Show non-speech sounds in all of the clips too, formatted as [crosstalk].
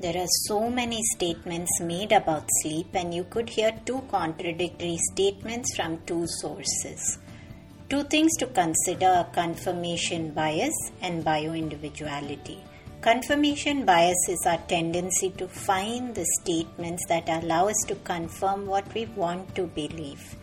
There are so many statements made about sleep, and you could hear two contradictory statements from two sources. Two things to consider are confirmation bias and bioindividuality. Confirmation bias is our tendency to find the statements that allow us to confirm what we want to believe.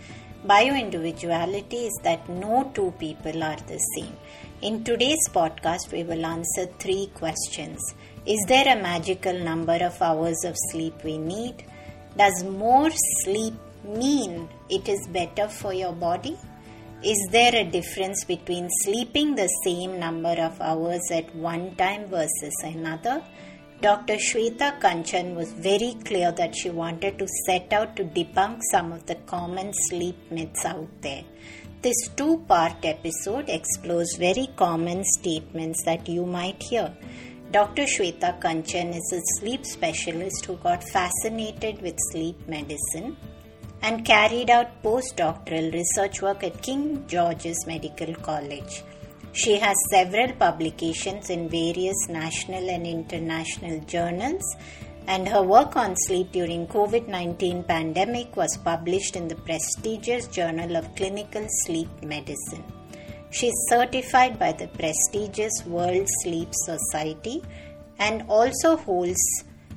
Bioindividuality is that no two people are the same. In today's podcast, we will answer three questions. Is there a magical number of hours of sleep we need? Does more sleep mean it is better for your body? Is there a difference between sleeping the same number of hours at one time versus another? Dr. Shweta Kanchan was very clear that she wanted to set out to debunk some of the common sleep myths out there. This two part episode explores very common statements that you might hear. Dr. Shweta Kanchan is a sleep specialist who got fascinated with sleep medicine and carried out postdoctoral research work at King George's Medical College. She has several publications in various national and international journals and her work on sleep during COVID-19 pandemic was published in the prestigious Journal of Clinical Sleep Medicine. She is certified by the prestigious World Sleep Society and also holds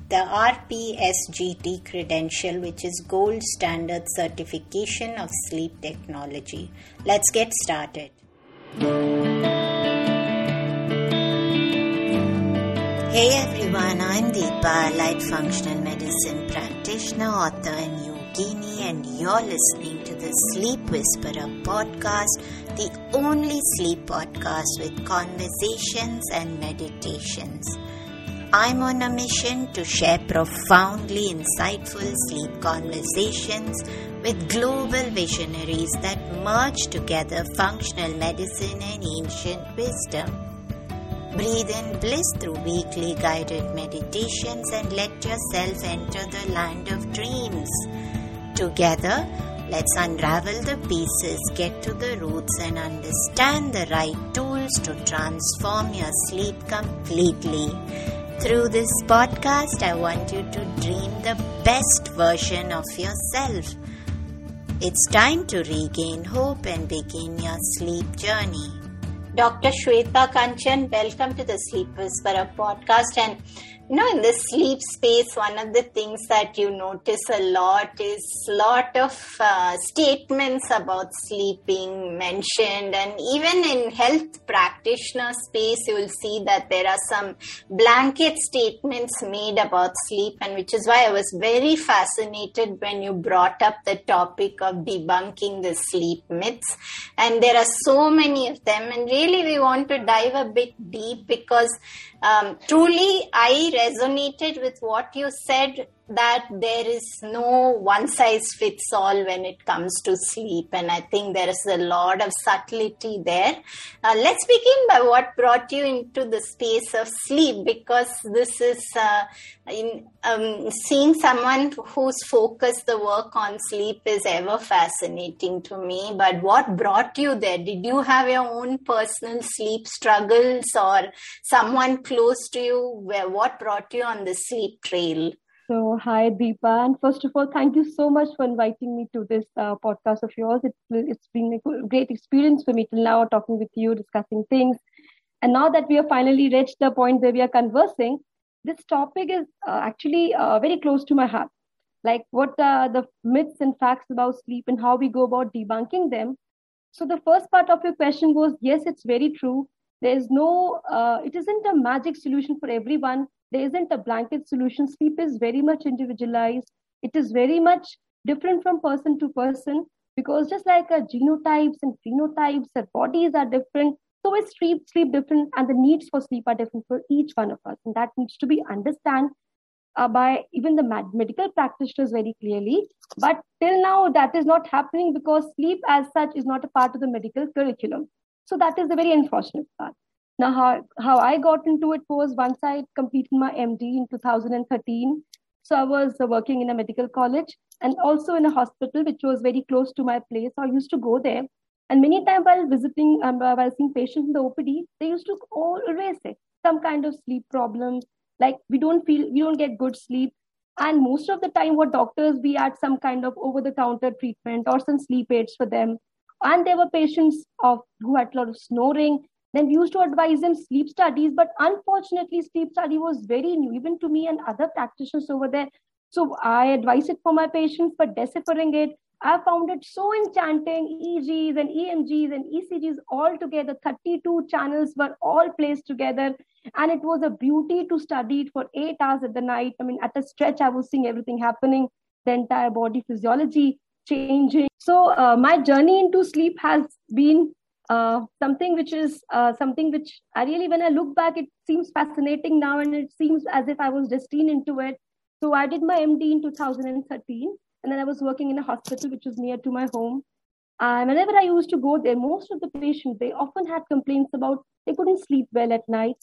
the RPSGT credential, which is gold standard certification of sleep technology. Let's get started. Hey everyone, I'm Deepa, Allied functional medicine practitioner, author, and yogini, and you're listening to the Sleep Whisperer podcast, the only sleep podcast with conversations and meditations. I'm on a mission to share profoundly insightful sleep conversations with global visionaries that merge together functional medicine and ancient wisdom. Breathe in bliss through weekly guided meditations and let yourself enter the land of dreams. Together, let's unravel the pieces, get to the roots, and understand the right tools to transform your sleep completely. Through this podcast, I want you to dream the best version of yourself. It's time to regain hope and begin your sleep journey. Dr. Shweta Kanchan, welcome to the Sleep Whisperer podcast. And you know, in the sleep space, one of the things that you notice a lot is a lot of uh, statements about sleeping mentioned, and even in health practitioner space, you will see that there are some blanket statements made about sleep, and which is why I was very fascinated when you brought up the topic of debunking the sleep myths. And there are so many of them, and really, we want to dive a bit deep because um, truly I resonated with what you said that there is no one size fits all when it comes to sleep. And I think there is a lot of subtlety there. Uh, let's begin by what brought you into the space of sleep because this is uh, in, um, seeing someone who's focused the work on sleep is ever fascinating to me. But what brought you there? Did you have your own personal sleep struggles or someone close to you? Where, what brought you on the sleep trail? So, hi, Deepa. And first of all, thank you so much for inviting me to this uh, podcast of yours. It's, it's been a great experience for me till now, talking with you, discussing things. And now that we have finally reached the point where we are conversing, this topic is uh, actually uh, very close to my heart. Like what are the myths and facts about sleep and how we go about debunking them. So, the first part of your question was yes, it's very true. There is no, uh, it isn't a magic solution for everyone there isn't a blanket solution. Sleep is very much individualized. It is very much different from person to person because just like our genotypes and phenotypes, our bodies are different. So is sleep, sleep different, and the needs for sleep are different for each one of us, and that needs to be understood uh, by even the med- medical practitioners very clearly. But till now, that is not happening because sleep, as such, is not a part of the medical curriculum. So that is the very unfortunate part. Now, how, how I got into it was once I completed my MD in 2013. So I was working in a medical college and also in a hospital, which was very close to my place. I used to go there. And many times while visiting, um, while seeing patients in the OPD, they used to always say some kind of sleep problems. like we don't feel we don't get good sleep and most of the time what doctors we had some kind of over the counter treatment or some sleep aids for them and there were patients of who had a lot of snoring then we used to advise them sleep studies but unfortunately sleep study was very new even to me and other practitioners over there so i advise it for my patients but deciphering it I found it so enchanting. EEGs and EMGs and ECGs all together, 32 channels were all placed together. And it was a beauty to study it for eight hours at the night. I mean, at a stretch, I was seeing everything happening, the entire body physiology changing. So, uh, my journey into sleep has been uh, something which is uh, something which I really, when I look back, it seems fascinating now and it seems as if I was destined into it. So, I did my MD in 2013 and then I was working in a hospital which was near to my home. Whenever I used to go there, most of the patients they often had complaints about they couldn't sleep well at night.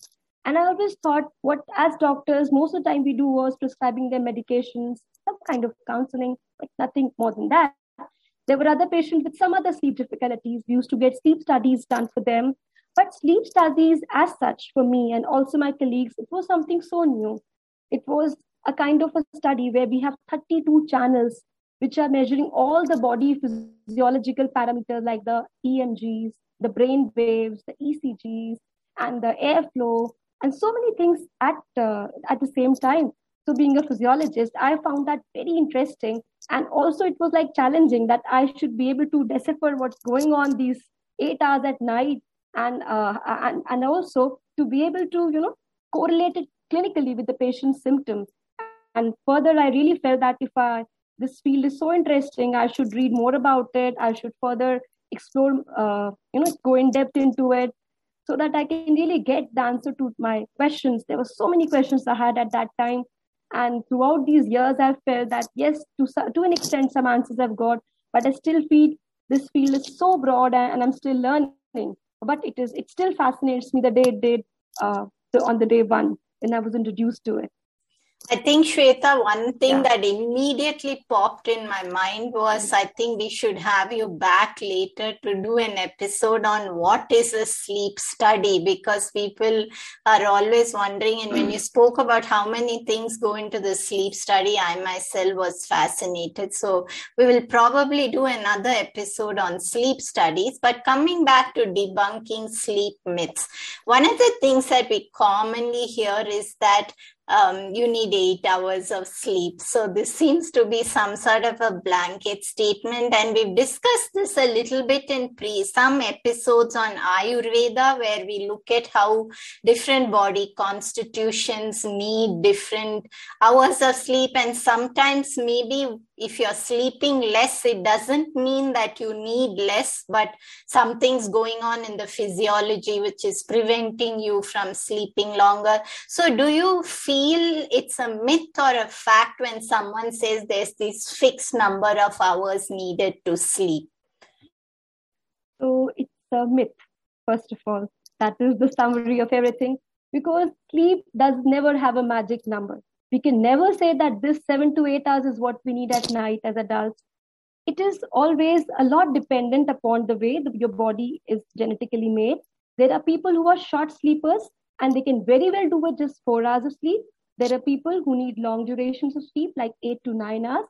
And I always thought, what as doctors, most of the time we do was prescribing their medications, some kind of counseling, but nothing more than that. There were other patients with some other sleep difficulties. We used to get sleep studies done for them. But sleep studies, as such, for me and also my colleagues, it was something so new. It was a kind of a study where we have 32 channels which are measuring all the body physiological parameters like the EMGs, the brain waves, the ECGs, and the airflow, and so many things at uh, at the same time. So, being a physiologist, I found that very interesting, and also it was like challenging that I should be able to decipher what's going on these eight hours at night, and uh, and and also to be able to you know correlate it clinically with the patient's symptoms and further, I really felt that if I this field is so interesting, I should read more about it. I should further explore, uh, you know, go in depth into it, so that I can really get the answer to my questions. There were so many questions I had at that time, and throughout these years, I've felt that yes, to to an extent, some answers I've got, but I still feel this field is so broad, and I'm still learning. But it is it still fascinates me the day it did uh, on the day one when I was introduced to it. I think, Shweta, one thing yeah. that immediately popped in my mind was mm-hmm. I think we should have you back later to do an episode on what is a sleep study because people are always wondering. And when you mm-hmm. spoke about how many things go into the sleep study, I myself was fascinated. So we will probably do another episode on sleep studies. But coming back to debunking sleep myths, one of the things that we commonly hear is that um, you need eight hours of sleep. So this seems to be some sort of a blanket statement. And we've discussed this a little bit in pre some episodes on Ayurveda, where we look at how different body constitutions need different hours of sleep. And sometimes maybe if you're sleeping less, it doesn't mean that you need less, but something's going on in the physiology which is preventing you from sleeping longer. So, do you feel it's a myth or a fact when someone says there's this fixed number of hours needed to sleep? So, it's a myth, first of all. That is the summary of everything because sleep does never have a magic number we can never say that this seven to eight hours is what we need at night as adults. It is always a lot dependent upon the way your body is genetically made. There are people who are short sleepers and they can very well do with just four hours of sleep. There are people who need long durations of sleep, like eight to nine hours.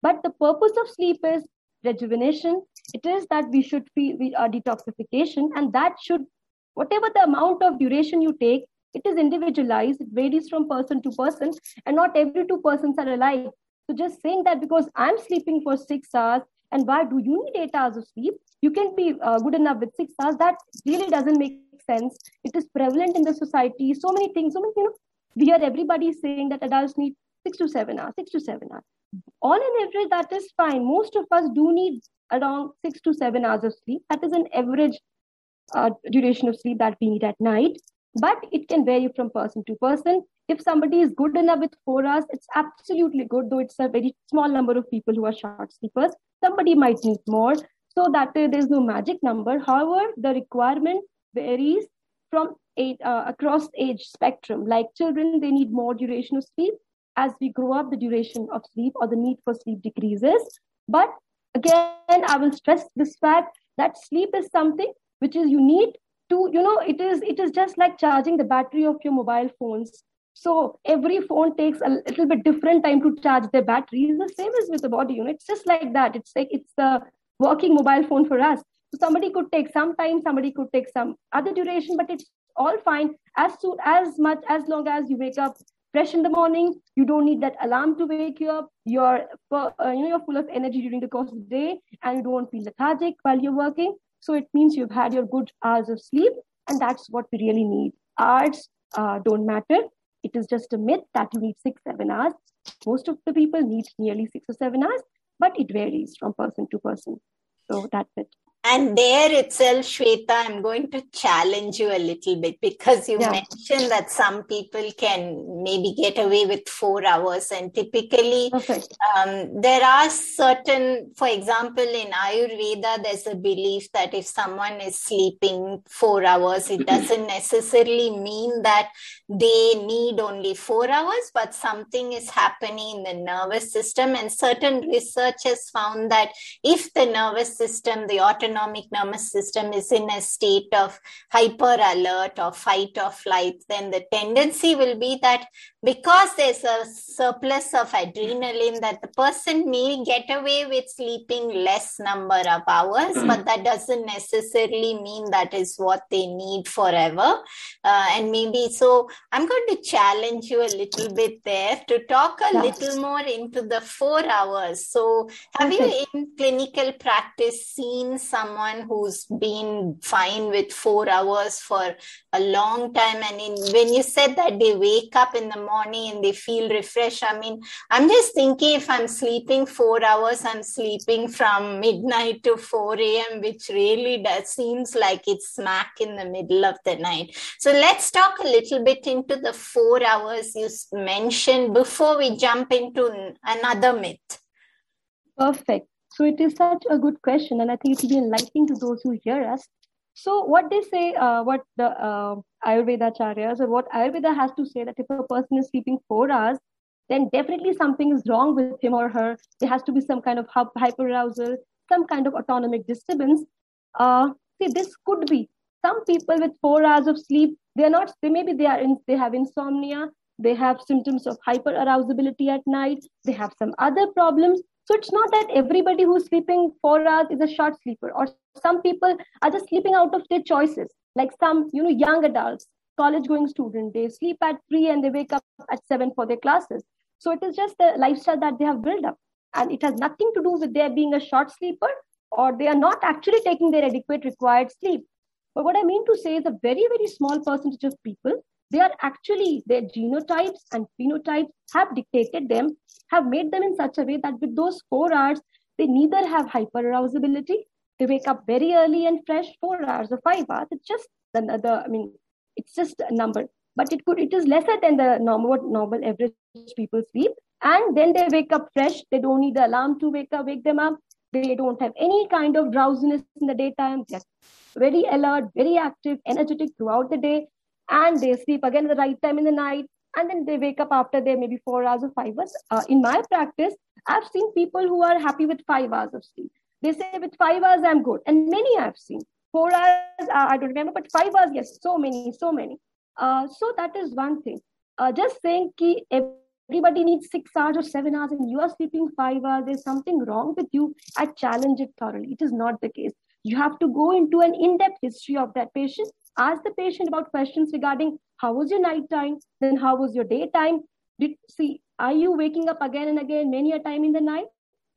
But the purpose of sleep is rejuvenation. It is that we should feel we are detoxification, and that should, whatever the amount of duration you take, it is individualized. It varies from person to person and not every two persons are alike. So just saying that because i'm sleeping for six hours and why do you need eight hours of sleep? You can be uh, good enough with six hours. That really doesn't make sense. It is prevalent in the society. So many things so many you know we hear everybody saying that adults need six to seven hours six to seven hours. On an average that is fine. Most of us do need around six to seven hours of sleep. That is an average uh, duration of sleep that we need at night but it can vary from person to person. If somebody is good enough with four hours, it's absolutely good, though it's a very small number of people who are short sleepers. Somebody might need more. So that uh, there's no magic number. However, the requirement varies from eight, uh, across age spectrum. Like children, they need more duration of sleep. As we grow up, the duration of sleep or the need for sleep decreases. But again, I will stress this fact that sleep is something which is need to you know it is it is just like charging the battery of your mobile phones So every phone takes a little bit different time to charge their battery. It's the same as with the body. You know, it's just like that. It's like it's the working mobile phone for us. So somebody could take some time, somebody could take some other duration, but it's all fine as soon as much as long as you wake up fresh in the morning. You don't need that alarm to wake you up. You're uh, you know you're full of energy during the course of the day, and you don't feel lethargic while you're working. So it means you've had your good hours of sleep, and that's what we really need. Hours uh, don't matter. It is just a myth that you need six, seven hours. Most of the people need nearly six or seven hours, but it varies from person to person. So that's it. And there itself, Shweta, I'm going to challenge you a little bit because you yeah. mentioned that some people can maybe get away with four hours. And typically, um, there are certain, for example, in Ayurveda, there's a belief that if someone is sleeping four hours, it doesn't necessarily mean that they need only four hours, but something is happening in the nervous system. And certain research has found that if the nervous system, the autonomic autonomic nervous system is in a state of hyper alert or fight or flight, then the tendency will be that because there's a surplus of adrenaline that the person may get away with sleeping less number of hours mm-hmm. but that doesn't necessarily mean that is what they need forever uh, and maybe so i'm going to challenge you a little bit there to talk a yes. little more into the four hours so have you in clinical practice seen someone who's been fine with four hours for a long time and in, when you said that they wake up in the morning and they feel refreshed. I mean, I'm just thinking if I'm sleeping four hours, I'm sleeping from midnight to 4 a.m., which really does seems like it's smack in the middle of the night. So let's talk a little bit into the four hours you mentioned before we jump into another myth. Perfect. So it is such a good question, and I think it will be enlightening to those who hear us. So what they say, uh, what the uh, Ayurveda charyas or what Ayurveda has to say that if a person is sleeping four hours, then definitely something is wrong with him or her. There has to be some kind of hyperarousal, some kind of autonomic disturbance. Uh, see, this could be some people with four hours of sleep. They are not. They maybe they are in. They have insomnia. They have symptoms of hyperarousability at night. They have some other problems. So it's not that everybody who's sleeping four hours is a short sleeper, or some people are just sleeping out of their choices. Like some you know young adults college going student they sleep at 3 and they wake up at 7 for their classes. So it is just the lifestyle that they have built up. And it has nothing to do with their being a short sleeper or they are not actually taking their adequate required sleep. But what i mean to say is a very very small percentage of people they are actually their genotypes and phenotypes have dictated them have made them in such a way that with those four hours they neither have hyperarousability they wake up very early and fresh four hours or five hours. It's just the, the I mean, it's just a number. But it could it is lesser than the normal what normal average people sleep. And then they wake up fresh. They don't need the alarm to wake up, wake them up. They don't have any kind of drowsiness in the daytime. They're very alert, very active, energetic throughout the day. And they sleep again the right time in the night. And then they wake up after their maybe four hours or five hours. Uh, in my practice, I've seen people who are happy with five hours of sleep. They say with five hours, I'm good. And many I've seen. Four hours, uh, I don't remember, but five hours, yes, so many, so many. Uh, so that is one thing. Uh, just saying ki everybody needs six hours or seven hours and you are sleeping five hours, there's something wrong with you. I challenge it thoroughly. It is not the case. You have to go into an in-depth history of that patient. Ask the patient about questions regarding how was your night time, then how was your daytime. Did see, are you waking up again and again many a time in the night?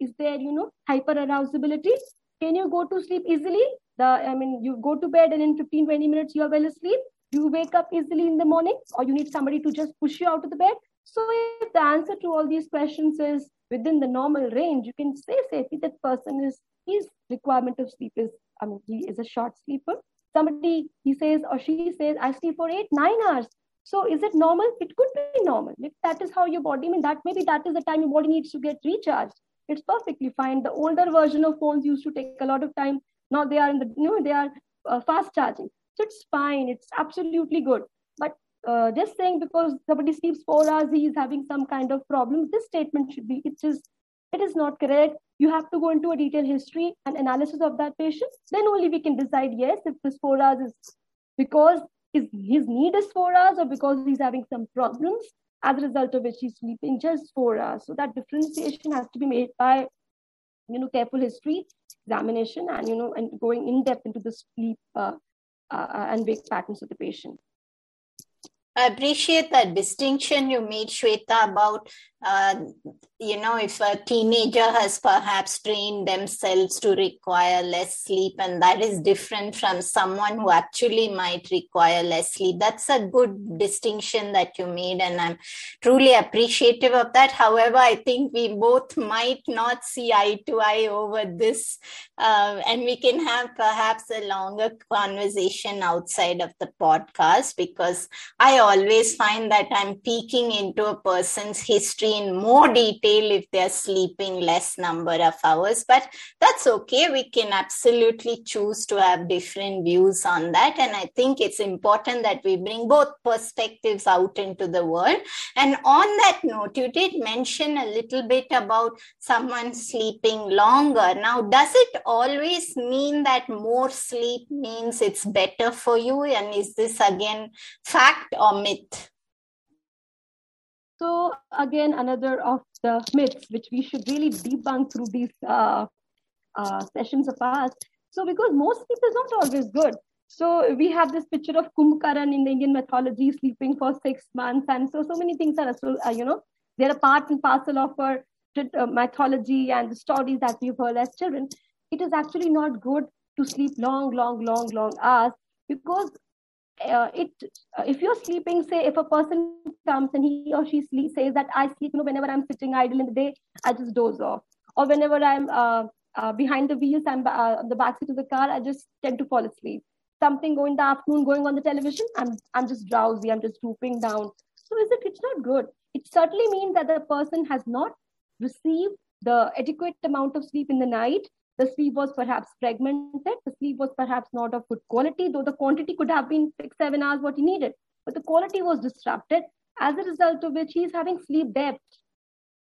is there you know hyper arousability can you go to sleep easily? The i mean you go to bed and in 15 20 minutes you are well asleep. You wake up easily in the morning or you need somebody to just push you out of the bed? So if the answer to all these questions is within the normal range you can say safely that person is his requirement of sleep is i mean he is a short sleeper somebody he says or she says i sleep for eight nine hours so is it normal it could be normal if that is how your body I mean that maybe that is the time your body needs to get recharged it's perfectly fine. The older version of phones used to take a lot of time. Now they are in the, you know, they are uh, fast charging. So it's fine. It's absolutely good. But uh, just saying because somebody sleeps four hours, he is having some kind of problem. This statement should be, it is, it is not correct. You have to go into a detailed history and analysis of that patient. Then only we can decide, yes, if this four hours is because is his need is four hours or because he's having some problems as a result of which he's sleeping just four hours. So that differentiation has to be made by, you know, careful history examination and, you know, and going in depth into the sleep uh, uh, and wake patterns of the patient. I appreciate that distinction you made, Shweta, about uh, you know, if a teenager has perhaps trained themselves to require less sleep, and that is different from someone who actually might require less sleep. That's a good distinction that you made, and I'm truly appreciative of that. However, I think we both might not see eye to eye over this, uh, and we can have perhaps a longer conversation outside of the podcast because I always find that I'm peeking into a person's history in more detail if they're sleeping less number of hours but that's okay. We can absolutely choose to have different views on that. And i think it's important that we bring both perspectives out into the world. And on that note you did mention a little bit about someone sleeping longer. Now does it always mean that more sleep means it's better for you? And is this again fact or myth so again, another of the myths which we should really debunk through these uh, uh, sessions of ours. So because most sleep is not always good. So we have this picture of Kumbhakaran in the Indian mythology sleeping for six months, and so so many things are uh, you know they're a part and parcel of our uh, mythology and the stories that we've heard as children. It is actually not good to sleep long, long, long, long hours because uh, it uh, if you're sleeping say if a person comes and he or she sleep, says that i sleep you know whenever i'm sitting idle in the day i just doze off. Or whenever i'm uh, uh behind the wheels i'm uh, the backseat of the car i just tend to fall asleep. Something going in the afternoon going on the television i'm i'm just drowsy i'm just drooping down. So is it it's not good. It certainly means that the person has not received the adequate amount of sleep in the night the sleep was perhaps fragmented. The sleep was perhaps not of good quality, though the quantity could have been six, seven hours what he needed. But the quality was disrupted, as a result of which he is having sleep debt.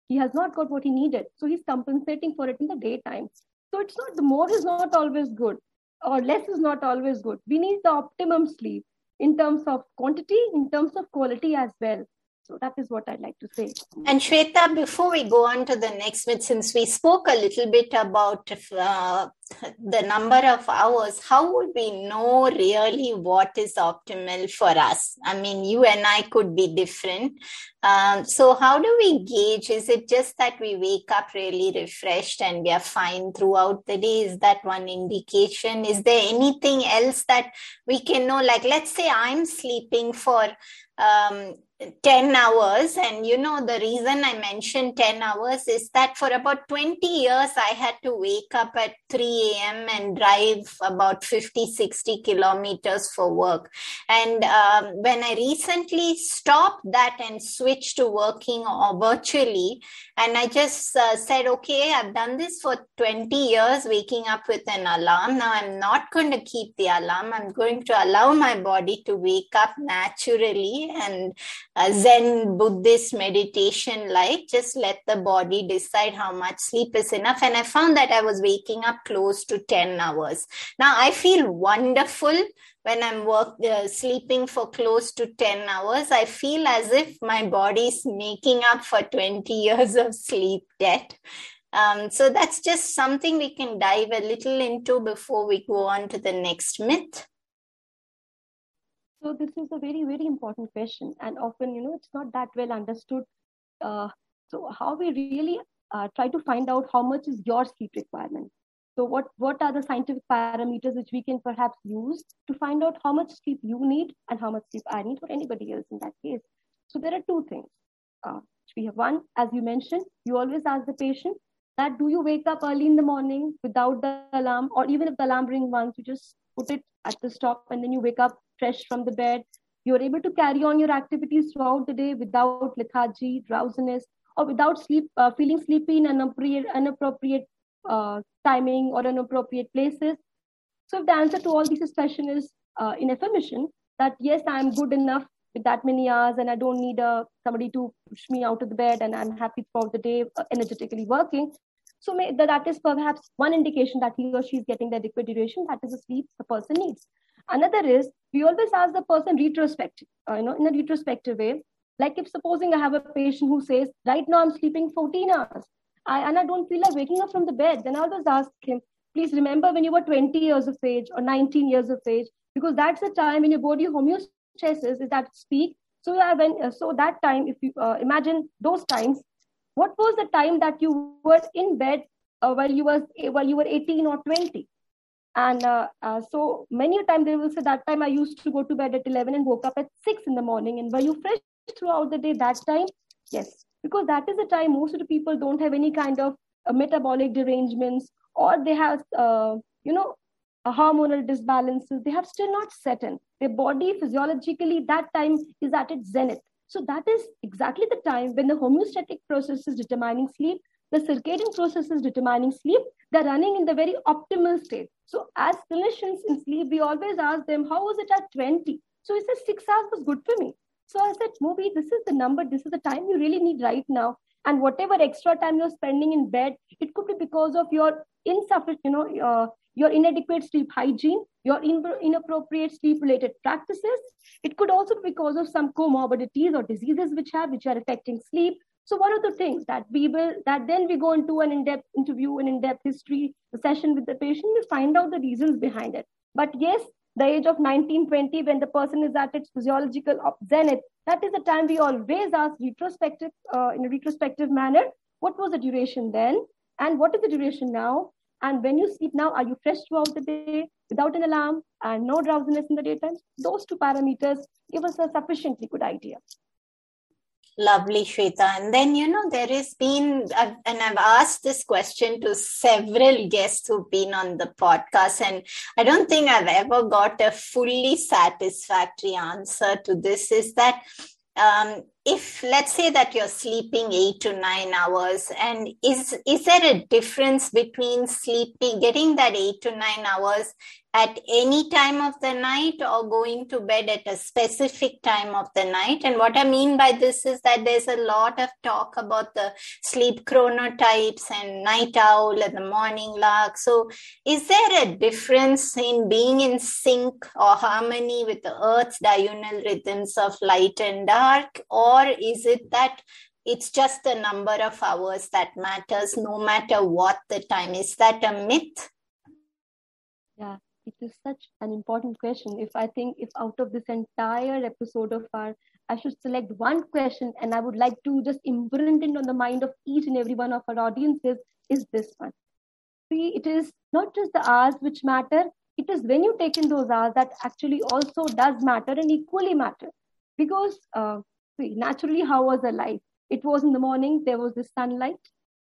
He has not got what he needed. So he's compensating for it in the daytime. So it's not the more is not always good, or less is not always good. We need the optimum sleep in terms of quantity, in terms of quality as well. So that is what I'd like to say. And Shweta, before we go on to the next bit, since we spoke a little bit about uh, the number of hours, how would we know really what is optimal for us? I mean, you and I could be different. Um, so, how do we gauge? Is it just that we wake up really refreshed and we are fine throughout the day? Is that one indication? Is there anything else that we can know? Like, let's say I'm sleeping for um, 10 hours. And you know the reason i mentioned 10 hours is that for about 20 years i had to wake up at 3 a.m and drive about 50 60 kilometers for work. And um, when i recently stopped that and switched to working or virtually and i just uh, said okay i've done this for 20 years waking up with an alarm. Now i'm not going to keep the alarm. I'm going to allow my body to wake up naturally and uh, Zen Buddhist meditation like. Just let the body decide how much sleep is enough. And I found that I was waking up close to 10 hours. Now I feel wonderful when I'm work, uh, sleeping for close to 10 hours. I feel as if my body is making up for 20 [laughs] years of sleep debt. Um, so that's just something we can dive a little into before we go on to the next myth. So this is a very, very important question. And often, you know, it's not that well understood. Uh, so how we really uh, try to find out how much is your sleep requirement. So what, what are the scientific parameters which we can perhaps use to find out how much sleep you need and how much sleep I need or anybody else in that case. So there are two things. Uh, we have one, as you mentioned, you always ask the patient that do you wake up early in the morning without the alarm or even if the alarm rings once, you just put it at the stop and then you wake up fresh from the bed. You're able to carry on your activities throughout the day without lethargy, drowsiness, or without sleep, uh, feeling sleepy in inappropriate, inappropriate uh, timing or inappropriate places. So if the answer to all these questions is uh, in affirmation, that yes, I'm good enough with that many hours and I don't need uh, somebody to push me out of the bed and I'm happy throughout the day, uh, energetically working. So may, that is perhaps one indication that he or she is getting the adequate duration. That is the sleep the person needs. Another is we always ask the person retrospective, uh, you know, in a retrospective way. Like if supposing I have a patient who says, right now I'm sleeping 14 hours, I, and I don't feel like waking up from the bed, then I always ask him, please remember when you were 20 years of age or 19 years of age, because that's the time when your body homeostasis is at peak. So yeah, when uh, so that time, if you uh, imagine those times, what was the time that you were in bed uh, while you was while you were 18 or 20? And uh, uh, so many a time they will say that time I used to go to bed at 11 and woke up at 6 in the morning. And were you fresh throughout the day that time? Yes, because that is the time most of the people don't have any kind of uh, metabolic derangements or they have, uh, you know, hormonal disbalances. They have still not set in. Their body physiologically that time is at its zenith. So that is exactly the time when the homeostatic process is determining sleep, the circadian process is determining sleep. They're running in the very optimal state. So as clinicians in sleep, we always ask them, how was it at 20? So he says six hours was good for me. So I said, Moby, this is the number, this is the time you really need right now. And whatever extra time you're spending in bed, it could be because of your insufficient, you know, uh, your inadequate sleep hygiene, your in- inappropriate sleep related practices. It could also be because of some comorbidities or diseases which have, which are affecting sleep. So one of the things that we will, that then we go into an in-depth interview, an in-depth history session with the patient, we find out the reasons behind it. But yes, the age of 19, 20, when the person is at its physiological zenith, that is the time we always ask retrospective, uh, in a retrospective manner, what was the duration then? And what is the duration now? And when you sleep now, are you fresh throughout the day without an alarm and no drowsiness in the daytime? Those two parameters give us a sufficiently good idea. Lovely, Shweta. And then, you know, there has been, and I've asked this question to several guests who've been on the podcast, and I don't think I've ever got a fully satisfactory answer to this is that um, if let's say that you're sleeping eight to nine hours and is is there a difference between sleeping getting that eight to nine hours at any time of the night or going to bed at a specific time of the night. And what I mean by this is that there's a lot of talk about the sleep chronotypes and night owl and the morning lark. So, is there a difference in being in sync or harmony with the Earth's diurnal rhythms of light and dark? Or is it that it's just the number of hours that matters no matter what the time is that a myth yeah it is such an important question. If I think if out of this entire episode of our, I should select one question and I would like to just imprint it on the mind of each and every one of our audiences, is this one. See, it is not just the hours which matter, it is when you take in those hours that actually also does matter and equally matter. Because uh, see, naturally, how was the light? It was in the morning, there was the sunlight.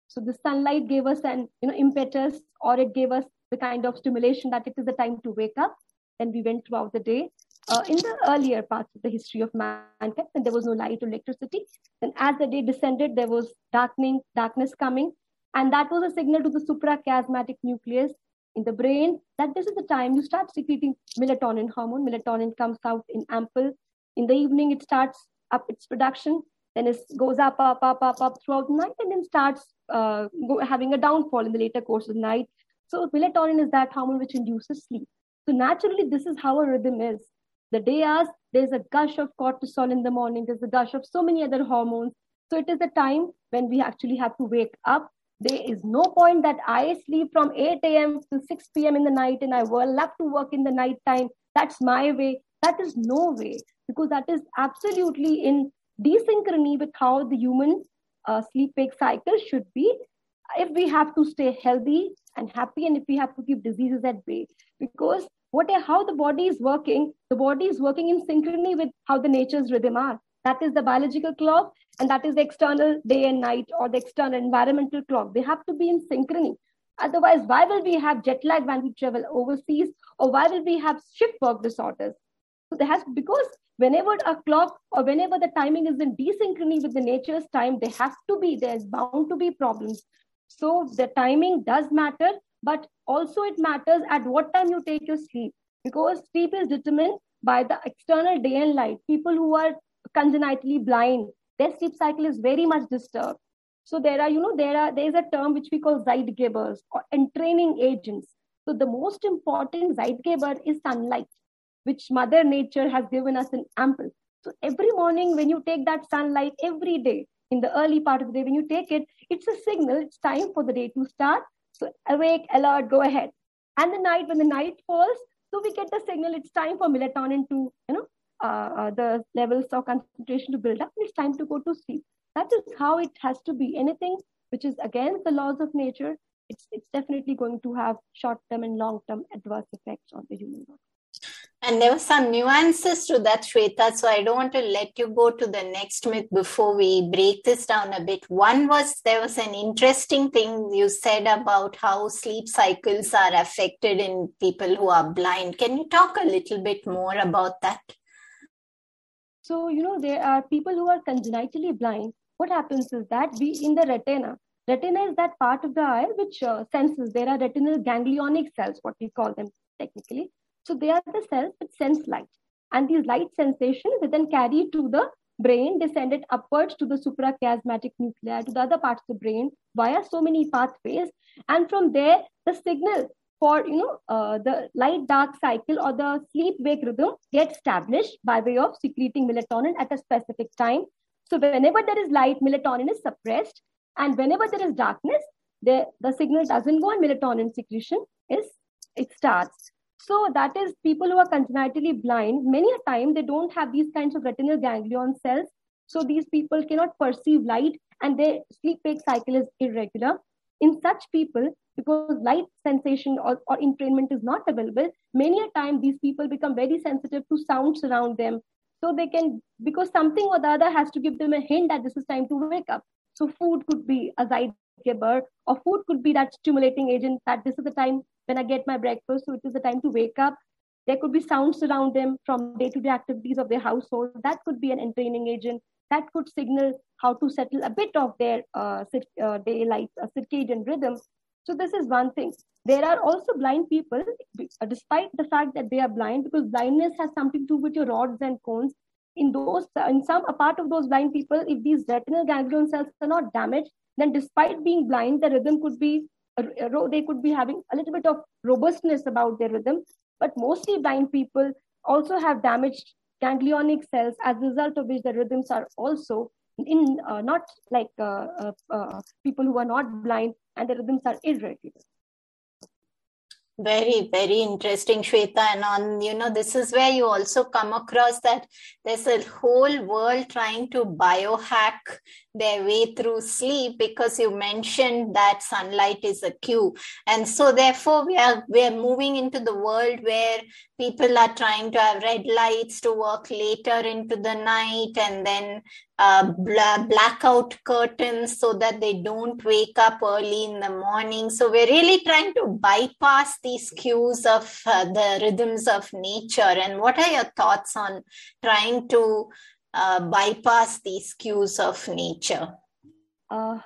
So the sunlight gave us an you know impetus, or it gave us the kind of stimulation that it is the time to wake up. Then we went throughout the day. Uh, in the earlier parts of the history of mankind, and there was no light or electricity. And as the day descended, there was darkening, darkness coming, and that was a signal to the suprachiasmatic nucleus in the brain that this is the time you start secreting melatonin hormone. Melatonin comes out in ample. In the evening, it starts up its production. Then it goes up, up, up, up, up throughout the night, and then starts uh, go, having a downfall in the later course of the night. So melatonin is that hormone which induces sleep. So naturally, this is how a rhythm is. The day as there's a gush of cortisol in the morning, there's a gush of so many other hormones. So it is a time when we actually have to wake up. There is no point that I sleep from 8 a.m. to 6 p.m. in the night and I will love to work in the night time. That's my way. That is no way because that is absolutely in desynchrony with how the human uh, sleep wake cycle should be. If we have to stay healthy and happy and if we have to keep diseases at bay because what how the body is working the body is working in synchrony with how the nature's rhythm are. That is the biological clock and that is the external day and night or the external environmental clock. They have to be in synchrony. Otherwise why will we have jet lag when we travel overseas or why will we have shift work disorders so there has because whenever a clock or whenever the timing is in desynchrony with the nature's time there has to be there's bound to be problems so the timing does matter, but also it matters at what time you take your sleep because sleep is determined by the external day and light. People who are congenitally blind, their sleep cycle is very much disturbed. So there are, you know, there are there is a term which we call Zeitgebers or entraining agents. So the most important Zeitgeber is sunlight. Which Mother Nature has given us in ample. So every morning when you take that sunlight every day, in the early part of the day, when you take it, it's a signal, it's time for the day to start. So awake, alert, go ahead. And the night, when the night falls, so we get the signal, it's time for melatonin to, you know, uh, uh, the levels of concentration to build up. It's time to go to sleep. That is how it has to be. Anything which is against the laws of nature, it's, it's definitely going to have short term and long term adverse effects on the human body. And there were some nuances to that, Shweta. So I don't want to let you go to the next myth before we break this down a bit. One was there was an interesting thing you said about how sleep cycles are affected in people who are blind. Can you talk a little bit more about that? So, you know, there are people who are congenitally blind. What happens is that we, in the retina, retina is that part of the eye which uh, senses. There are retinal ganglionic cells, what we call them technically so they are the cells that sense light. And these light sensations are then carried to the brain, they send it upwards to the suprachiasmatic nuclei, to the other parts of the brain via so many pathways. And from there, the signal for you know uh, the light dark cycle or the sleep wake rhythm gets established by way of secreting melatonin at a specific time. So whenever there is light, melatonin is suppressed, and whenever there is darkness, the, the signal doesn't go and melatonin secretion is it starts. So that is people who are congenitally blind. Many a time they don't have these kinds of retinal ganglion cells. So these people cannot perceive light and their sleep wake cycle is irregular. In such people, because light sensation or, or entrainment is not available, many a time these people become very sensitive to sounds around them. So they can, because something or the other has to give them a hint that this is time to wake up. So food could be a Zeitgeber, or food could be that stimulating agent that this is the time when I get my breakfast. So it is the time to wake up. There could be sounds around them from day to day activities of their household. That could be an entraining agent. That could signal how to settle a bit of their uh, uh, daylight uh, circadian rhythm. So this is one thing. There are also blind people, uh, despite the fact that they are blind, because blindness has something to do with your rods and cones. In those, in some a part of those blind people, if these retinal ganglion cells are not damaged, then despite being blind, the rhythm could be they could be having a little bit of robustness about their rhythm, but mostly blind people also have damaged ganglionic cells as a result of which the rhythms are also in uh, not like uh, uh, uh people who are not blind and the rhythms are irregular. Very very interesting shweta. And on you know this is where you also come across that there's a whole world trying to biohack their way through sleep because you mentioned that sunlight is a cue. And so therefore we are we are moving into the world where people are trying to have red lights to work later into the night and then uh, blackout curtains so that they don't wake up early in the morning. So we're really trying to bypass these cues of uh, the rhythms of nature. And what are your thoughts on trying to uh, bypass these cues of nature? Uh,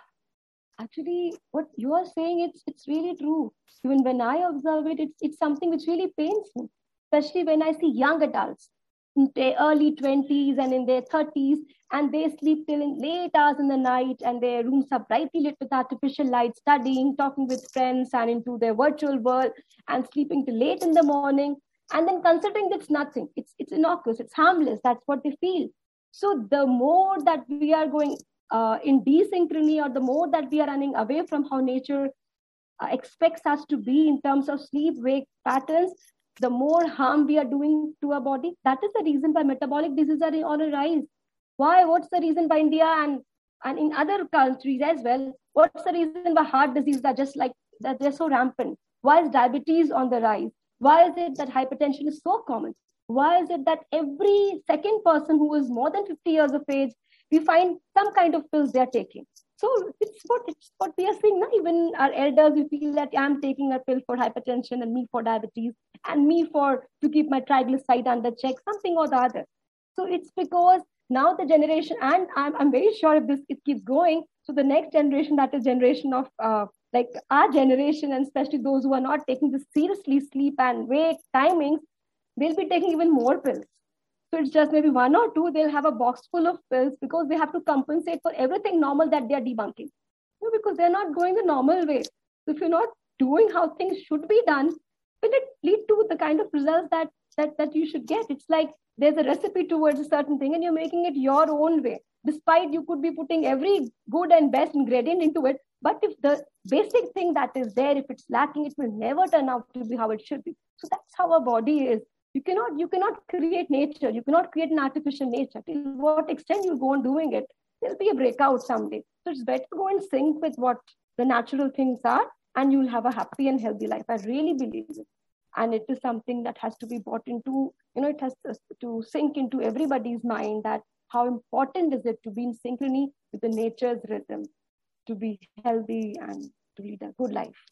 actually, what you are saying, it's, it's really true. Even when I observe it, it's, it's something which really pains me, especially when I see young adults in their early 20s and in their 30s, and they sleep till in late hours in the night, and their rooms are brightly lit with artificial light, studying, talking with friends, and into their virtual world, and sleeping till late in the morning. And then considering it's nothing, it's, it's innocuous, it's harmless, that's what they feel. So the more that we are going uh, in desynchrony or the more that we are running away from how nature uh, expects us to be in terms of sleep wake patterns, the more harm we are doing to our body. That is the reason why metabolic diseases are on a rise. Why? What's the reason why India and, and in other countries as well? What's the reason why heart diseases are just like that they're so rampant? Why is diabetes on the rise? Why is it that hypertension is so common? Why is it that every second person who is more than 50 years of age we find some kind of pills they are taking? So it's what it's what we are seeing now even our elders we feel that i'm taking a pill for hypertension and me for diabetes and me for to keep my triglyceride under check something or the other. So it's because now the generation and i'm, I'm very sure if this it keeps going so the next generation that is generation of uh, like our generation and especially those who are not taking this seriously sleep and wake timings they'll be taking even more pills. So it's just maybe one or two, they'll have a box full of pills because they have to compensate for everything normal that they're debunking. No, because they're not going the normal way. So if you're not doing how things should be done, will it lead to the kind of results that that, that you should get. It's like there's a recipe towards a certain thing and you're making it your own way. Despite you could be putting every good and best ingredient into it, but if the basic thing that is there, if it's lacking, it will never turn out to be how it should be. So that's how our body is. You cannot, you cannot create nature. You cannot create an artificial nature. to what extent you go on doing it, there'll be a breakout someday. So it's better to go and sync with what the natural things are, and you'll have a happy and healthy life. I really believe it and it is something that has to be brought into you know it has to sink into everybody's mind that how important is it to be in synchrony with the nature's rhythm to be healthy and to lead a good life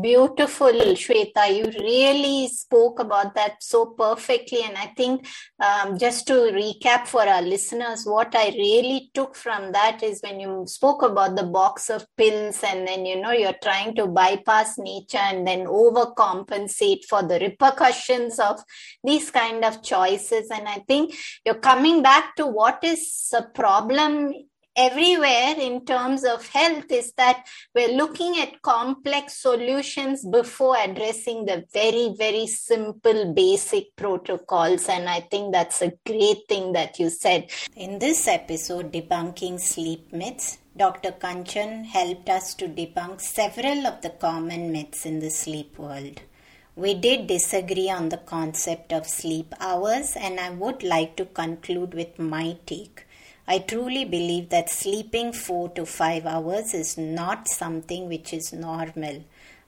Beautiful, Shweta. You really spoke about that so perfectly. And I think um, just to recap for our listeners, what I really took from that is when you spoke about the box of pills and then, you know, you're trying to bypass nature and then overcompensate for the repercussions of these kind of choices. And I think you're coming back to what is a problem everywhere in terms of health is that we're looking at complex solutions before addressing the very, very simple basic protocols. And I think that's a great thing that you said. In this episode, Debunking Sleep Myths, Dr. Kanchan helped us to debunk several of the common myths in the sleep world. We did disagree on the concept of sleep hours, and I would like to conclude with my take. I truly believe that sleeping 4 to 5 hours is not something which is normal.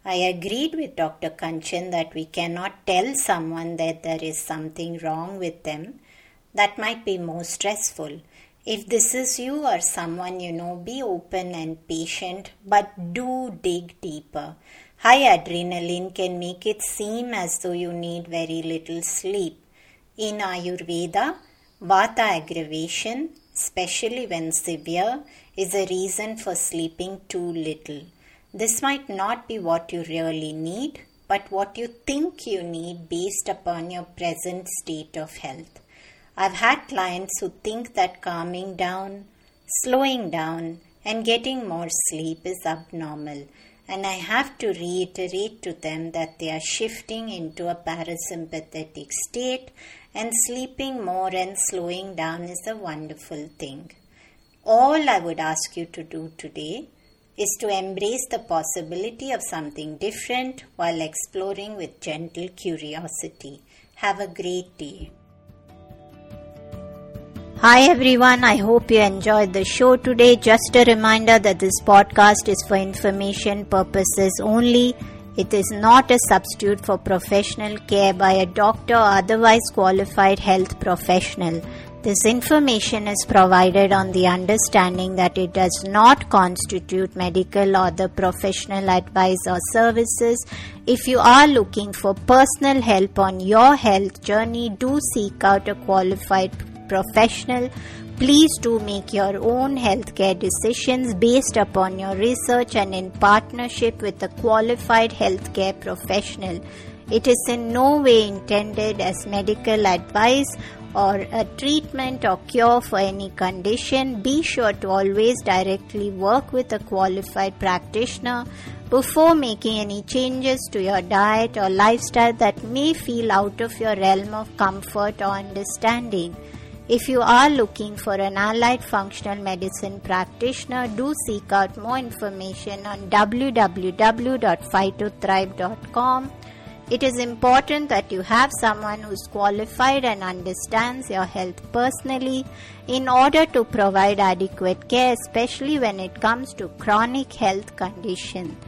I agreed with Dr. Kanchan that we cannot tell someone that there is something wrong with them. That might be more stressful. If this is you or someone you know, be open and patient, but do dig deeper. High adrenaline can make it seem as though you need very little sleep. In Ayurveda, Vata aggravation especially when severe, is a reason for sleeping too little. This might not be what you really need, but what you think you need based upon your present state of health. I've had clients who think that calming down, slowing down, and getting more sleep is abnormal, and I have to reiterate to them that they are shifting into a parasympathetic state and sleeping more and slowing down is a wonderful thing. All I would ask you to do today is to embrace the possibility of something different while exploring with gentle curiosity. Have a great day. Hi everyone, I hope you enjoyed the show today. Just a reminder that this podcast is for information purposes only it is not a substitute for professional care by a doctor or otherwise qualified health professional. This information is provided on the understanding that it does not constitute medical or the professional advice or services. If you are looking for personal help on your health journey, do seek out a qualified professional Please do make your own healthcare decisions based upon your research and in partnership with a qualified healthcare professional. It is in no way intended as medical advice or a treatment or cure for any condition. Be sure to always directly work with a qualified practitioner before making any changes to your diet or lifestyle that may feel out of your realm of comfort or understanding. If you are looking for an allied functional medicine practitioner, do seek out more information on www.phytothrive.com. It is important that you have someone who is qualified and understands your health personally in order to provide adequate care, especially when it comes to chronic health conditions.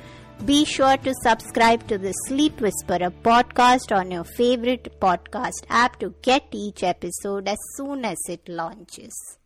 Be sure to subscribe to the Sleep Whisperer podcast on your favorite podcast app to get each episode as soon as it launches.